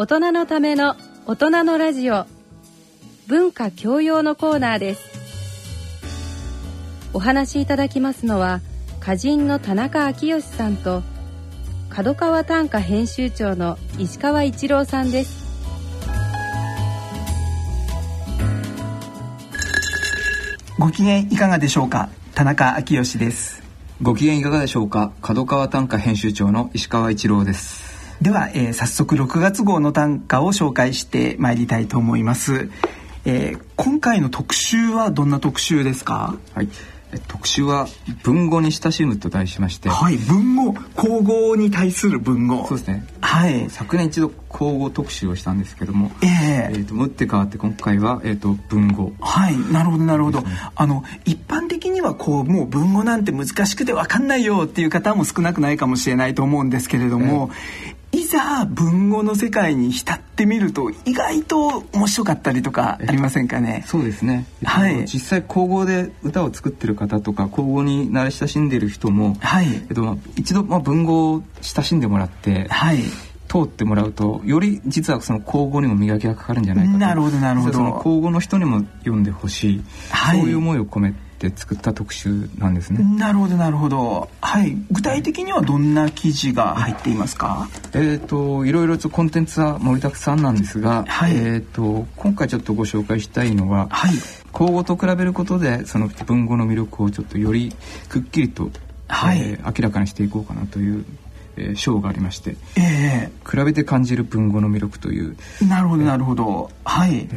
大人のための大人のラジオ。文化教養のコーナーです。お話しいただきますのは歌人の田中昭義さんと角川短歌編集長の石川一郎さんです。ご機嫌いかがでしょうか？田中昭義です。ご機嫌いかがでしょうか？角川短歌編集長の石川一郎ですでは、えー、早速6月号の短歌を紹介してまいりたいと思います、えー、今回の特集はどんな特集ですか？はい。特集は文語に親しむと題しまして。はい文語。口語に対する文語。そうですね。はい。昨年一度口語特集をしたんですけどもえー、えーと打って変わって今回は、えーと、文語。はいなるほどなるほど、ね、あの一般的にはこうもう文語なんて難しくて分かんないよっていう方も少なくないかもしれないと思うんですけれども、えーいざ文語の世界に浸ってみると意外と面白かったりとかありませんかね？そうですね。はい。実際口語で歌を作ってる方とか口語に慣れ親しんでいる人も、はい。えっと一度まあ文語を親しんでもらって、はい。通ってもらうとより実はその口語にも磨きがかかるんじゃないかとなるほどなるほどその口語の人にも読んでほしい、はい、そういう思いを込めて作った特集なんですね。なるほどなるほど。はい。具体的にはどんな記事が入っていますか？えっ、といろいろとコンテンツは盛りだくさんなんですが、はい、えっ、と今回ちょっとご紹介したいのは、はい、口語と比べることでその文語の魅力をちょっとよりくっきりと、はい、えー、明らかにしていこうかなというえー、章がありまして、えー、比べて感じる文語の魅力という。なるほどなるほど、はい、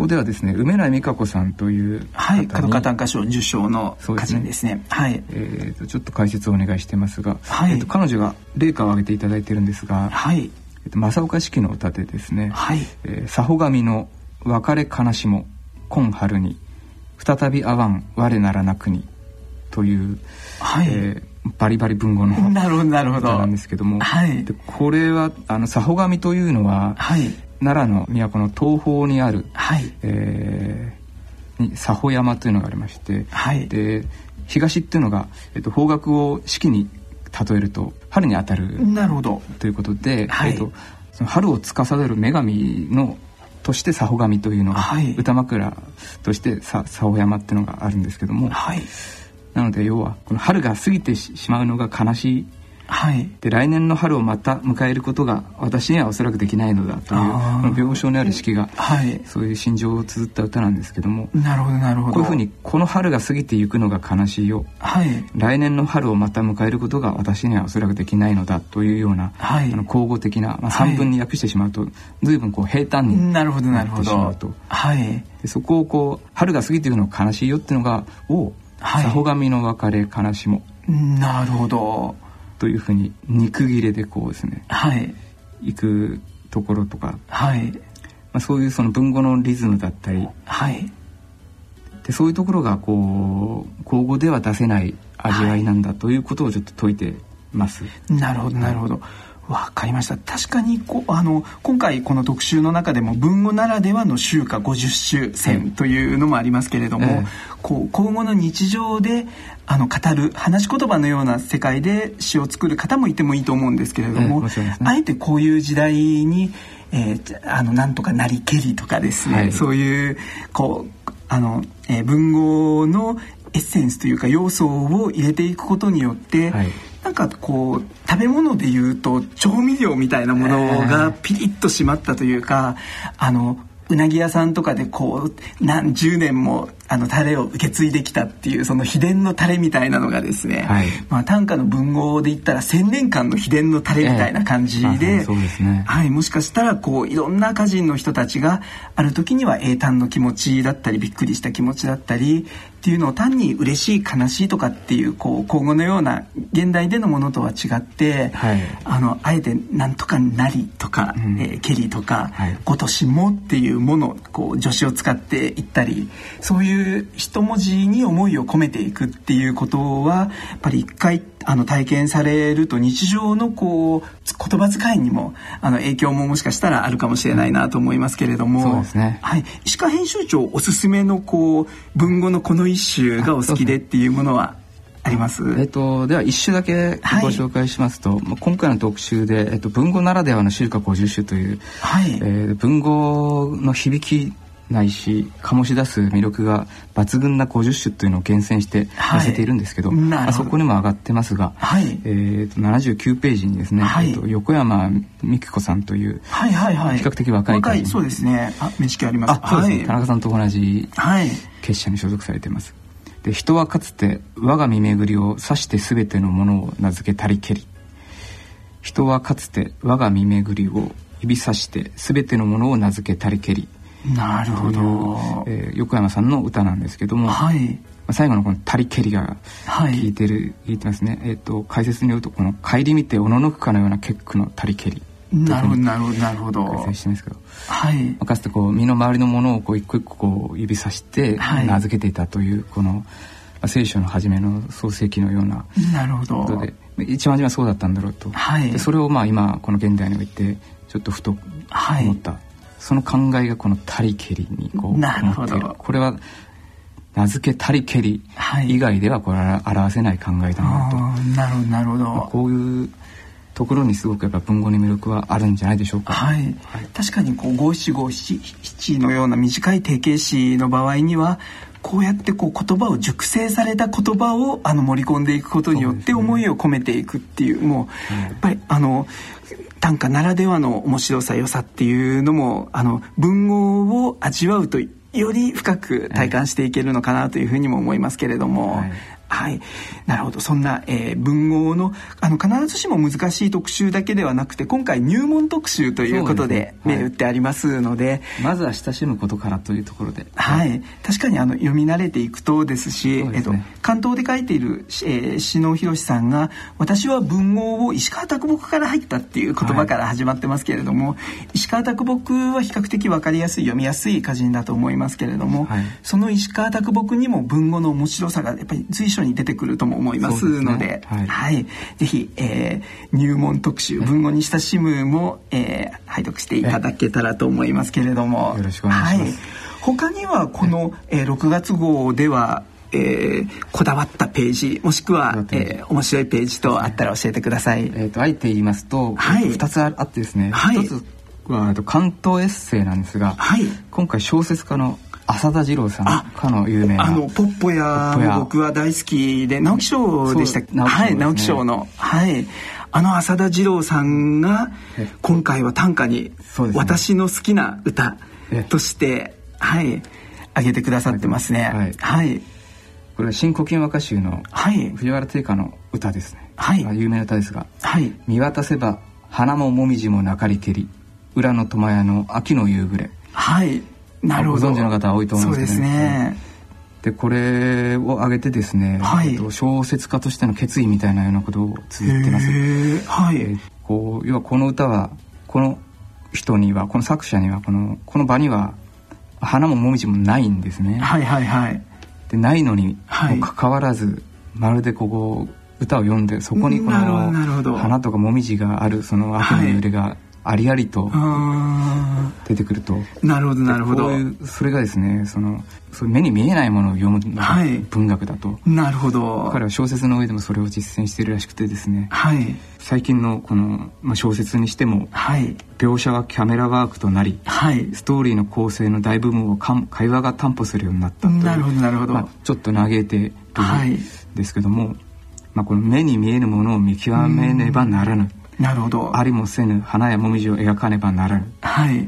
ここではですね梅内美香子さんというはい角川短歌賞受賞の歌人ですね、ね、はい。えーと、ちょっと解説をお願いしてますが、はい。えーと、彼女が例歌を挙げていただいてるんですが、はい。えーと、正岡式の歌でですね「はい。えー、佐保神の別れ悲しも今春に再び会わん我ならなくに」という、はい。えー、バリバリ文語のなるほどなるほど。なんですけども、はい、でこれはあの佐保神というのは、はい、奈良の都の東方にある、はい。えー、佐保山というのがありまして、はい、で東っていうのが、えっと、方角を四季に例えると春にあたるなるほど。ということで、はい、えっと、その春を司る女神のとして佐保神というのが、はい、歌枕として佐保山っていうのがあるんですけども、はい、なので要はこの春が過ぎてしまうのが悲しいはい、で来年の春をまた迎えることが私にはおそらくできないのだというこの病床にある式が、はい、そういう心情を綴った歌なんですけどもなるほどなるほど。こういうふうにこの春が過ぎていくのが悲しいよ、はい、来年の春をまた迎えることが私にはおそらくできないのだというような、はい、あの口語的な、まあ、散文に訳してしまうと、はい、随分こう平坦になってしまうと。はい、でそこをこう春が過ぎていくのが悲しいよっていうのが「お佐保神の別れ悲しも」なるほどというふうに肉切れでこうですね、はい、行くところとか、はい。まあ、そういうその文語のリズムだったり、はい、でそういうところがこう口語では出せない味わいなんだということをちょっと説いてます。なるほどなるほど、はいわかりました。確かにこあの今回この特集の中でも文語ならではの週歌50周線というのもありますけれども、ええ、こう今後の日常であの語る話し言葉のような世界で詩を作る方もいてもいいと思うんですけれども、えね、あえてこういう時代に、えー、あのなんとかなりけりとかですね、はい、そういうこうあの、えー、文豪のエッセンスというか要素を入れていくことによって、はいなんかこう食べ物でいうと調味料みたいなものがピリッと締まったというかあのうなぎ屋さんとかでこう何十年もあのタレを受け継いできたっていうその秘伝のタレみたいなのがですね、はい、まあ、短歌の文豪で言ったら1,000年間の秘伝のタレみたいな感じで,、はい、もしかしたらこういろんな歌人の人たちがある時には英単の気持ちだったりびっくりした気持ちだったりっていうのを単に嬉しい悲しいとかっていうこう口語のような現代でのものとは違って、はい、あのあえて「なんとかなり」とか「うん、えー、けり」とか「ごとしも」っていうものこう助詞を使っていったりそういう一文字に思いを込めていくっていうことはやっぱり一回あの体験されると日常のこう言葉遣いにもあの影響ももしかしたらあるかもしれないなと思いますけれども、そうですね。はい、石川編集長おすすめのこう文語のこの一首がお好きでっていうものはあります。えっとでは一首だけご紹介しますと、はい、今回の特集でえっと文語ならではの集歌五十首という、はい、えー、文語の響きないし醸し出す魅力が抜群な50種というのを厳選して載せているんですけど,、はい、そこにも上がってますが、はい、えーと、79ページにですね、はい、えーと、横山美紀子さんという、はいはいはい、比較的若い若いそうですね。あ面識あります。あそうですね、田中さんと同じ結社に所属されています。で人はかつて我が身巡りを指して全てのものを名付けたりけり。人はかつて我が身巡りを指さして全てのものを名付けたりけりなるほど、えー、横山さんの歌なんですけども、はい、最後のこの「たりけり」が聞いてる、はい、聞いてますね、えーと、解説によるとこの「顧みておののくかのような結句のたりけり」なるほどなるほどなるほど。解説してますけど、はい、かつてこう身の回りのものをこう一個一個こう指さして名付けていたという、この聖書の初めの創世記のようななるほど。で一番初めはそうだったんだろうと、はい、でそれをまあ今この現代においてちょっとふと思った、はいその考えがこの「タリケリ」にこうなるほど。これは名付けタリケリ以外ではこれは表せない考えだなと、はい、なるほどなるほど。こういうところにすごくやっぱ文語に魅力はあるんじゃないでしょうか。はい。はい、確かにこう五七五七七のような短い定型詞の場合には。こうやってこう言葉を熟成された言葉をあの盛り込んでいくことによって思いを込めていくっていうもうやっぱりあの短歌ならではの面白さ良さっていうのもあの文豪を味わうとより深く体感していけるのかなというふうにも思いますけれども、はい、なるほど。そんな、えー、文豪のあの必ずしも難しい特集だけではなくて今回入門特集ということで銘、ね、打ってありますので、まずは親しむことからというところで、はい、確かにあの読み慣れていくとですし、ね、えっと、関東で書いている、えー、篠博さんが「私は文豪を石川啄木から入った」っていう言葉から始まってますけれども、はい、石川啄木は比較的分かりやすい読みやすい歌人だと思いますけれども、はい、その石川啄木にも文豪の面白さがやっぱり随所書に出てくるとも思いますので、ね、はい、はい、ぜひ、えー、入門特集文語に親しむも、えー、拝読していただけたらと思いますけれども、よろしくお願いします。はい、他にはこの、えー、6月号ではえー、こだわったページもしくは、えー、面白いページとあったら教えてください。えっ、とあえて言いますと、はい、2つあってですね、はい、1つは関東エッセイなんですが、はい、今回小説家の浅田次郎さんかの有名な。あのポッポや僕は大好きで直木賞でしたね、はい直木賞の。はい。あの浅田次郎さんが今回は短歌に「私の好きな歌」としてはい挙げてくださってますね。はい、はい、これは新古今和歌集の藤原定家の歌ですね。はい。有名な歌ですが「はい、見渡せば花ももみじもなかりけり裏の苫屋の秋の夕暮れ」はいなるほど。ご存知の方多いと思うんですけどね。でこれを挙げてですね、はい、小説家としての決意みたいなようなことを綴ってます。はい、こう要はこの歌はこの人にはこの作者にはこのこの場には花ももみじもないんですね。はいはいはい。でないのにもかかわらず、まるでここ歌を読んでそこにこの花とかもみじがあるその秋の揺れがありありと出てくると。なるほどなるほど。それがですねそのそ目に見えないものを読むのが文学だと、はい、なるほど。彼は小説の上でもそれを実践しているらしくてですね、はい、最近のこの、まあ、小説にしても、はい、描写はキャメラワークとなり、はい、ストーリーの構成の大部分を会話が担保するようになったとなるほどなるほど、まあ、ちょっと嘆いてるんですけども、まあ、この目に見えぬものを見極めねばならぬなるほど。ありもせぬ花やもみじを描かねばならぬ。はい。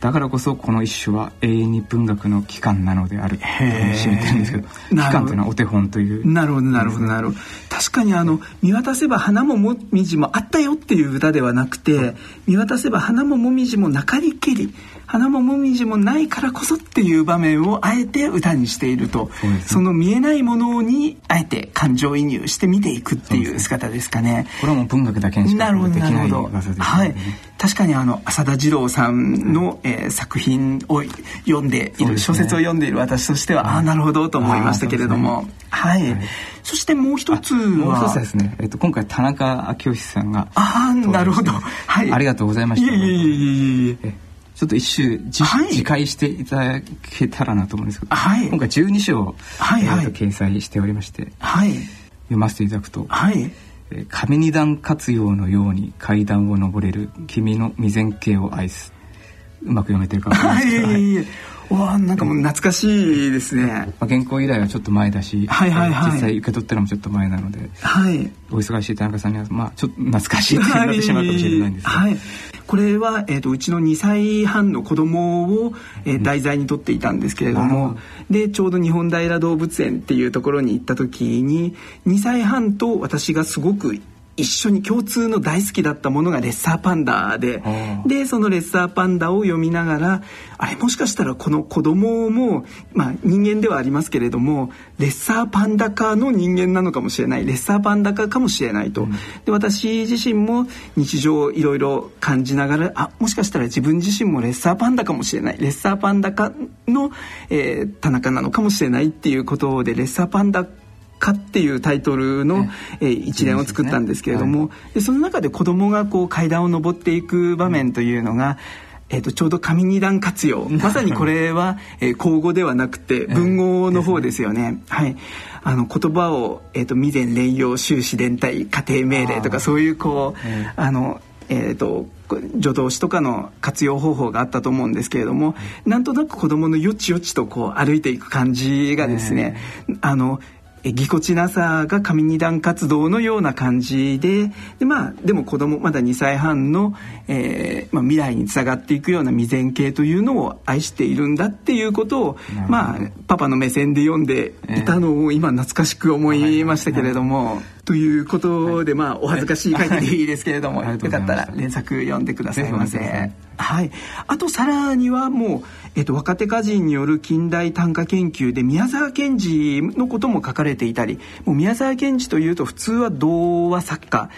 だからこそこの一種は永遠に文学の機関なのであると締めてるんですけど機関というのはお手本という。なるほどなるほどなるほど。確かにあの見渡せば花ももみじもあったよっていう歌ではなくて見渡せば花ももみじもなかりけり花ももみじもないからこそっていう場面をあえて歌にしていると。そ、ね,、の見えないものにあえて感情移入して見ていくっていう姿ですかね。これはもう文学だけにしかできない技ですね。はい、確かにあの浅田次郎さんの、えー、作品を読んでいる、ね、小説を読んでいる私としては、ああなるほどと思いましたけれども、ね、はい、はい、そしてもう一つは。もう一つですね、えっと、今回田中昭義さんがああなるほど、はい、ありがとうございました。いえいえいえいえちょっと一周自,、はい、自戒していただけたらなと思うんですけど、はい、今回12章、はいはい、掲載しておりまして、はい、読ませていただくと、はい「上二段活用のように階段を上れる君の未然形を愛す」うまく読めてるかもしれない。ですけど、はい、わなんかもう懐かしいですね、まあ、原稿依頼はちょっと前だし、はいはいはい、実際受け取ったのもちょっと前なので、はい、お忙しい田中さんにはまあちょっと懐かしいってなってしまうかもしれないんですが、はい、これは、えーと、うちの2歳半の子供を、えー、題材にとっていたんですけれども、うん、でちょうど日本平動物園っていうところに行った時に2歳半と私がすごく一緒に共通の大好きだったものがレッサーパンダででそのレッサーパンダを読みながらあれもしかしたらこの子供もまあ人間ではありますけれどもレッサーパンダ科の人間なのかもしれない。レッサーパンダ科かもしれないと、うん、で私自身も日常いろいろ感じながらあもしかしたら自分自身もレッサーパンダかもしれない。レッサーパンダ科の、えー、田中なのかもしれないっていうことでレッサーパンダかっていうタイトルの、えー、一連を作ったんですけれども、でその中で子供がこう階段を上っていく場面というのが、えー、とちょうど上二段活用。まさにこれは、えー、口語ではなくて文語の方ですよね。はい。あの言葉を、えーと、未然連用終始連帯家庭命令とかそういうこうあのえーと、助動詞とかの活用方法があったと思うんですけれども、なんとなく子どものよちよちとこう歩いていく感じがですね、あのぎこちなさが上二段活動のような感じでで,、まあ、でも子供まだ2歳半の、えーまあ、未来につながっていくような未然形というのを愛しているんだっていうことを、まあ、パパの目線で読んでいたのを今懐かしく思いましたけれども。ということで、まあお恥ずかしい限りですけれども、よかったら連作読んでくださいませ。はい、あとさらにはもう、えっと、若手歌人による近代短歌研究で宮沢賢治のことも書かれていたりもう宮沢賢治というと普通は童話作家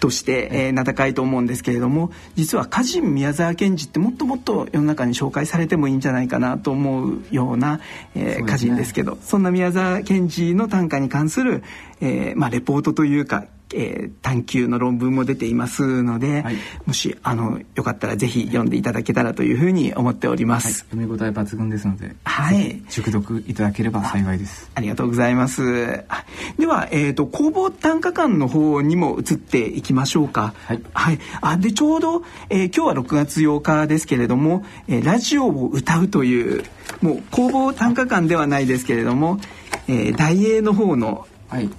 として、えー、名高いと思うんですけれども実は歌人宮沢賢治ってもっともっと世の中に紹介されてもいいんじゃないかなと思うような、えー、歌人ですけどそんな宮沢賢治の短歌に関する、えーまあ、レポートというかえー、探究の論文も出ていますので、はい、もしあのよかったらぜひ読んでいただけたらというふうに思っております、はい、読み応え抜群ですので、はい、熟読いただければ幸いです。ありがとうございます。では、えーと、工房短歌館の方にも移っていきましょうか。はい、はい、あでちょうど、えー、今日は6月8日ですけれども、えー、ラジオを歌うというもう工房短歌館ではないですけれども、えー、大英の方の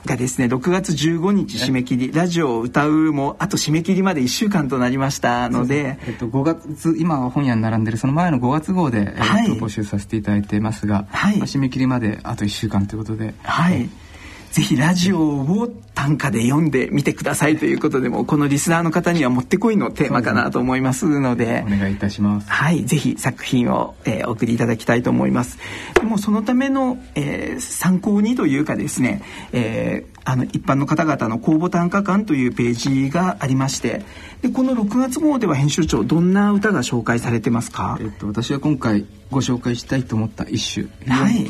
がですね6月15日締め切り、ラジオを歌うもあと締め切りまで1週間となりましたので。えっと、5月今本屋に並んでるその前の5月号で、はい、えっと、募集させていただいてますが、はい、まあ、締め切りまであと1週間ということで。はいぜひラジオを短歌で読んでみてくださいということでもこのリスナーの方にはもってこいのテーマかなと思いますので。お願いいたします。はいぜひ作品を、えー、お送りいただきたいと思います。でもそのための、えー、参考にというかですね、えー、あの一般の方々の公募短歌館というページがありましてでこの6月号では編集長どんな歌が紹介されてますか、えっと、私は今回ご紹介したいと思った一首。はい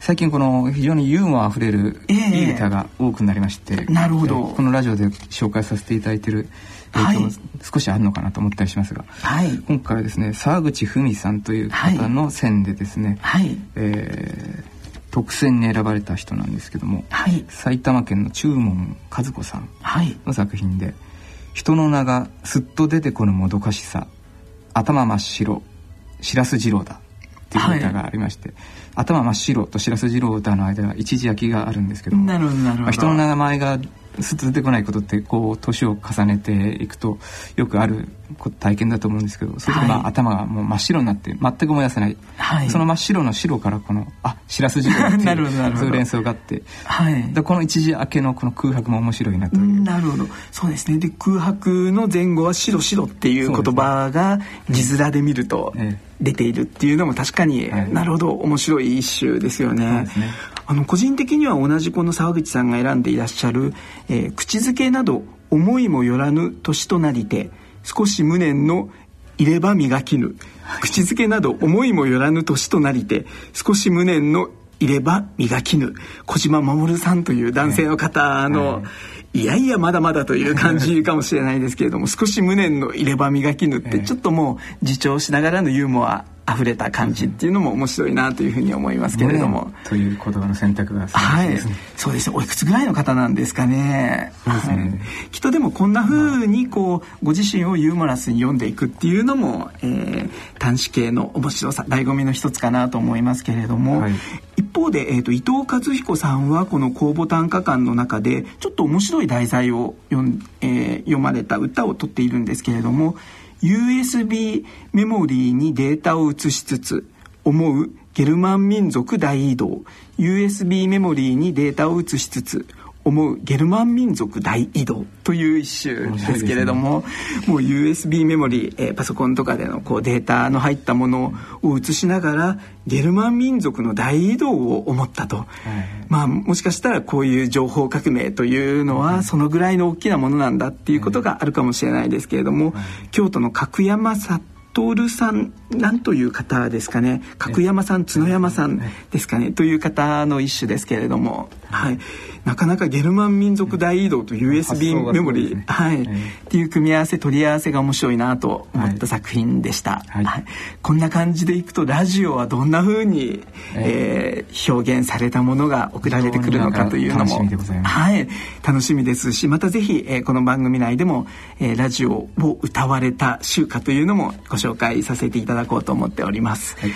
最近この非常にユーモアあふれるいい歌が多くなりまして、えー、なるほど。このラジオで紹介させていただいている影響も少しあるのかなと思ったりしますが、はい、今回はですね沢口文さんという方の選でですね、はい。えー、特選に選ばれた人なんですけども、はい、埼玉県の中門和子さんの作品で「人の名がすっと出てこぬもどかしさ頭真っ白白洲二郎だ」っていう歌がありまして、はい、頭真っ白と白洲二郎歌の間が一時空きがあるんですけどなるほどなるほど、まあ、人の名前がすっと出てこないことってこう年を重ねていくとよくある体験だと思うんですけどそれでまあ、頭がもう真っ白になって全く思い出せない、はい、その真っ白の白からこのあ白洲二郎っていう そういう連想があって、はい、でこの一時明けのこの空白も面白いなという。なるほど。そうですね。で空白の前後は白白っていう言葉が字面で見ると、ええ出ているっていうのも確かに、はい、なるほど面白い一首ですよね。ね。あの個人的には同じこの沢口さんが選んでいらっしゃる、えー、口づけなど思いもよらぬ年となりて少し無念の入れ歯磨きぬ。口づけなど思いもよらぬ年となりて少し無念の入れ歯磨きぬ小島守さんという男性の方の、はい。いやいやまだまだという感じかもしれないですけれども少し無念の入れ歯磨きぬってちょっともう自重しながらのユーモア溢れた感じっていうのも面白いなというふうに思いますけれども。という言葉の選択が、ね、はい、そうですおいくつぐらいの方なんですかね。ね、はい、きっとでもこんなふうにこうご自身をユーモラスに読んでいくっていうのも、えー、端子系の面白さ醍醐味の一つかなと思いますけれども、はい、一方で、えーと、伊藤和彦さんはこの公募短歌館の中でちょっと面白い題材を読,、んえー、読まれた歌を取っているんですけれども USB メモリーにデータを移しつつ思うゲルマン民族大移動。USB メモリーにデータを移しつつ思うゲルマン民族大移動という一種ですけれども、ね、もう USB メモリー、えー、パソコンとかでのこうデータの入ったものを移しながらゲルマン民族の大移動を思ったと、はい、まあもしかしたらこういう情報革命というのはそのぐらいの大きなものなんだっていうことがあるかもしれないですけれども、はい、京都の角山里徹さんなんという方ですかね。角山さん角山さんですかね。という方の一種ですけれども、はい、なかなかゲルマン民族大移動と USB メモリー、ね、はい、っていう組み合わせ取り合わせが面白いなと思った作品でした、はい、はい、こんな感じでいくとラジオはどんなふうに、えー、表現されたものが送られてくるのかというのも。はい、楽しみですしまたぜひ、えー、この番組内でも、えー、ラジオを歌われた集歌というのもご紹介させていただこうと思っております。はい。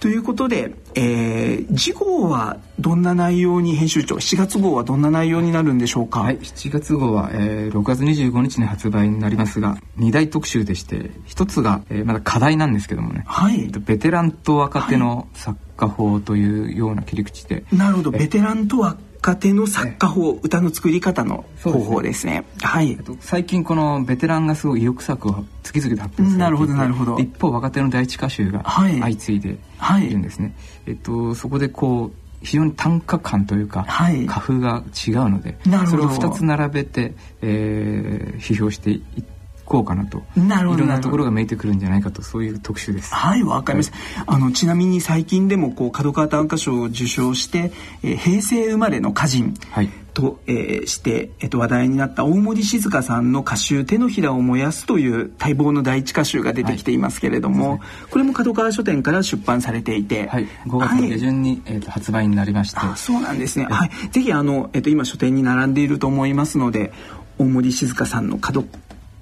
ということで、えー、次号はどんな内容に編集長7月号はどんな内容になるんでしょうか？はい。7月号は、えー、6月25日に発売になりますが2大特集でして一つが、えー、まだ課題なんですけどもね、はい、ベテランと若手の作家法というような切り口で、はい、なるほど。ベテランと若家庭の作家法、歌の作り方の方法ですね。すねはい。最近このベテランがすごい意欲作を次々と発表されなるほどなるほど。一方若手の第一歌集が相次いでいるんですね。はい、えっとそこでこう非常に単価感というか、はい、画風が違うのでそれを2つ並べて、えー、批評していってこうかなと。なるほどいろんなところが見えてくるんじゃないかとそういう特集です。はいわかりました、はい、あのちなみに最近でもこう角川短歌賞を受賞して、えー、平成生まれの歌人、はい。と、えー、して、えっと、話題になった大森静香さんの歌集「手のひらを燃やす」という待望の第一歌集が出てきていますけれども、はい、これも角川書店から出版されていて、はい、5月の下旬に、はい、えーと、発売になりまして。そうなんですね、はい、ぜひあの、えっと、今書店に並んでいると思いますので大森静香さんの角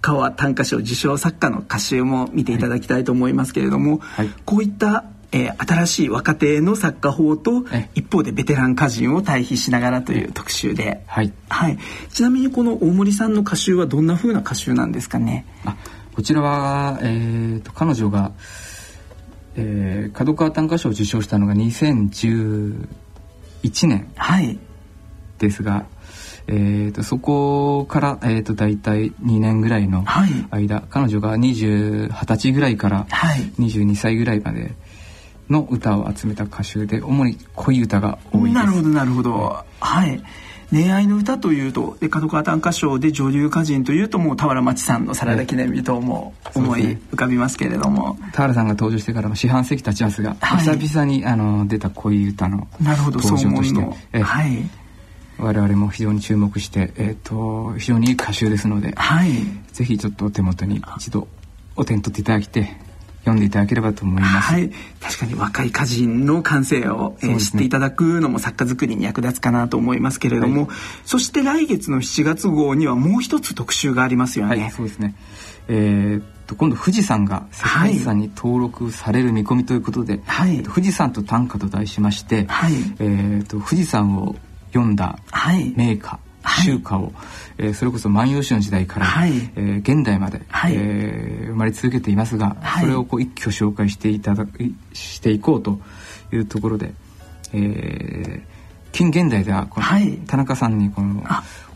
川短歌賞受賞作家の歌集も見ていただきたいと思いますけれども、はい、こういったえー、新しい若手の作家法と一方でベテラン歌人を対比しながらという特集で、はい、はい、ちなみにこの大森さんの歌集はどんな風な歌集なんですかね？あこちらは、えーと、彼女が、えー、角川短歌賞を受賞したのが2011年ですが、はいえーと、そこから、えーと、大体2年ぐらいの間、はい、彼女が20 20歳ぐらいから22歳ぐらいまでの歌を集めた歌集で主に恋歌が多いです。なるほどなるほど、はい。恋愛の歌というとで角川短歌賞で女流歌人というともう俵町さんの「サラダ記念日」とも思い浮かびますけれども、ね、俵さんが登場してから四半世紀経ちますが、はい、久々にあの出た恋歌の登場として、はい、我々も非常に注目して、えーと、非常にいい歌集ですので、はい、ぜひちょっとお手元に一度お手に取っていただいて読んでいただければと思います。はい、確かに若い歌人の感性を、えーね、知っていただくのも作家作りに役立つかなと思いますけれども、はい、そして来月の7月号にはもう一つ特集がありますよね。はい、そうですね。えー、と今度富士山が世界遺産に登録される見込みということで、はい、富士山と短歌と題しまして、はい、えーと富士山を読んだ名歌、はい、集歌を、えー、それこそ万葉集の時代から、はい、えー、現代まで、はい、えー、生まれ続けていますが、はい、それをこう一挙紹介していただしていこうというところで、えー、近現代ではこの、田中さんにこの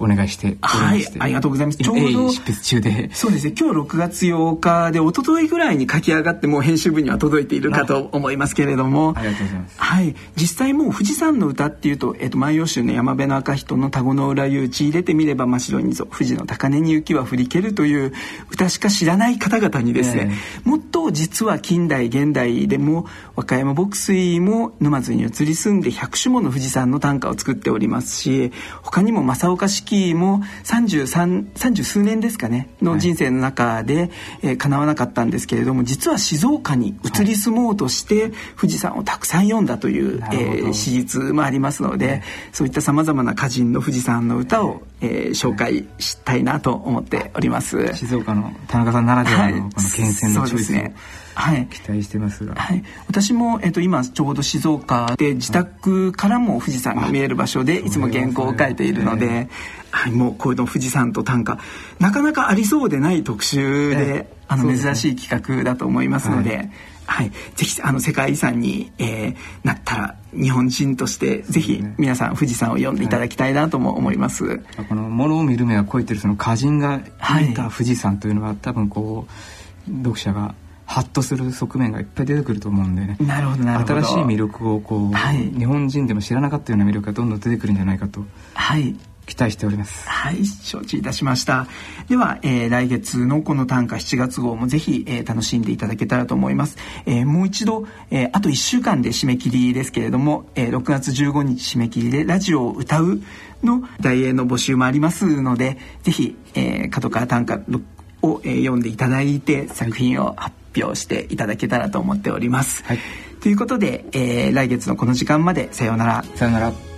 お願いしてはいありがとうございます。ちょうど執筆中で。そうですね。今日6月8日で一昨日ぐらいに書き上がってもう編集部には届いているかと思いますけれども。ありがとうございます。はい。実際もう富士山の歌っていうと「えーと、万葉集」の山辺の赤人の田子の裏湯打ち入れてみれば真っ白にぞ富士の高根に雪は降りけるという歌しか知らない方々にですね、えー、もっと実は近代現代でも和歌山牧水も沼津に移り住んで100種もの富士山の短短歌を作っておりますし他にも正岡子規も33 30数年ですかねの人生の中で、はい、えー、叶わなかったんですけれども実は静岡に移り住もうとして、はい、富士山をたくさん読んだという、えー、史実もありますので、そういったさまざまな歌人の富士山の歌を、えー、紹介したいなと思っております。静岡の田中さんならではのこの厳選のチョイス、はい、はい、期待してますが、はい、私も、えっと、今ちょうど静岡で自宅からも富士山が見える場所でい。つも原稿を書いているので、はい、もうこういうの富士山と短歌なかなかありそうでない特集で、あの珍しい企画だと思いますので。はい。はい、ぜひあの世界遺産に、えー、なったら日本人としてぜひ皆さん富士山を読んでいただきたいなとも思います。はい、このものを見る目は超えてるその歌人が見た富士山というのは、はい、多分こう読者がハッとする側面がいっぱい出てくると思うんでね。なるほどなるほど。新しい魅力をこう、はい、日本人でも知らなかったような魅力がどんどん出てくるんじゃないかとはい。期待しております。はい承知いたしました。では、えー、来月のこの短歌7月号もぜひ、えー、楽しんでいただけたらと思います、えー、もう一度、えー、あと1週間で締め切りですけれども、えー、6月15日締め切りでラジオを歌うの大英の募集もありますのでぜひ、えー、角川短歌を、えー、読んでいただいて作品を発表していただけたらと思っております。はい、ということで、えー、来月のこの時間までさようなら。さようなら。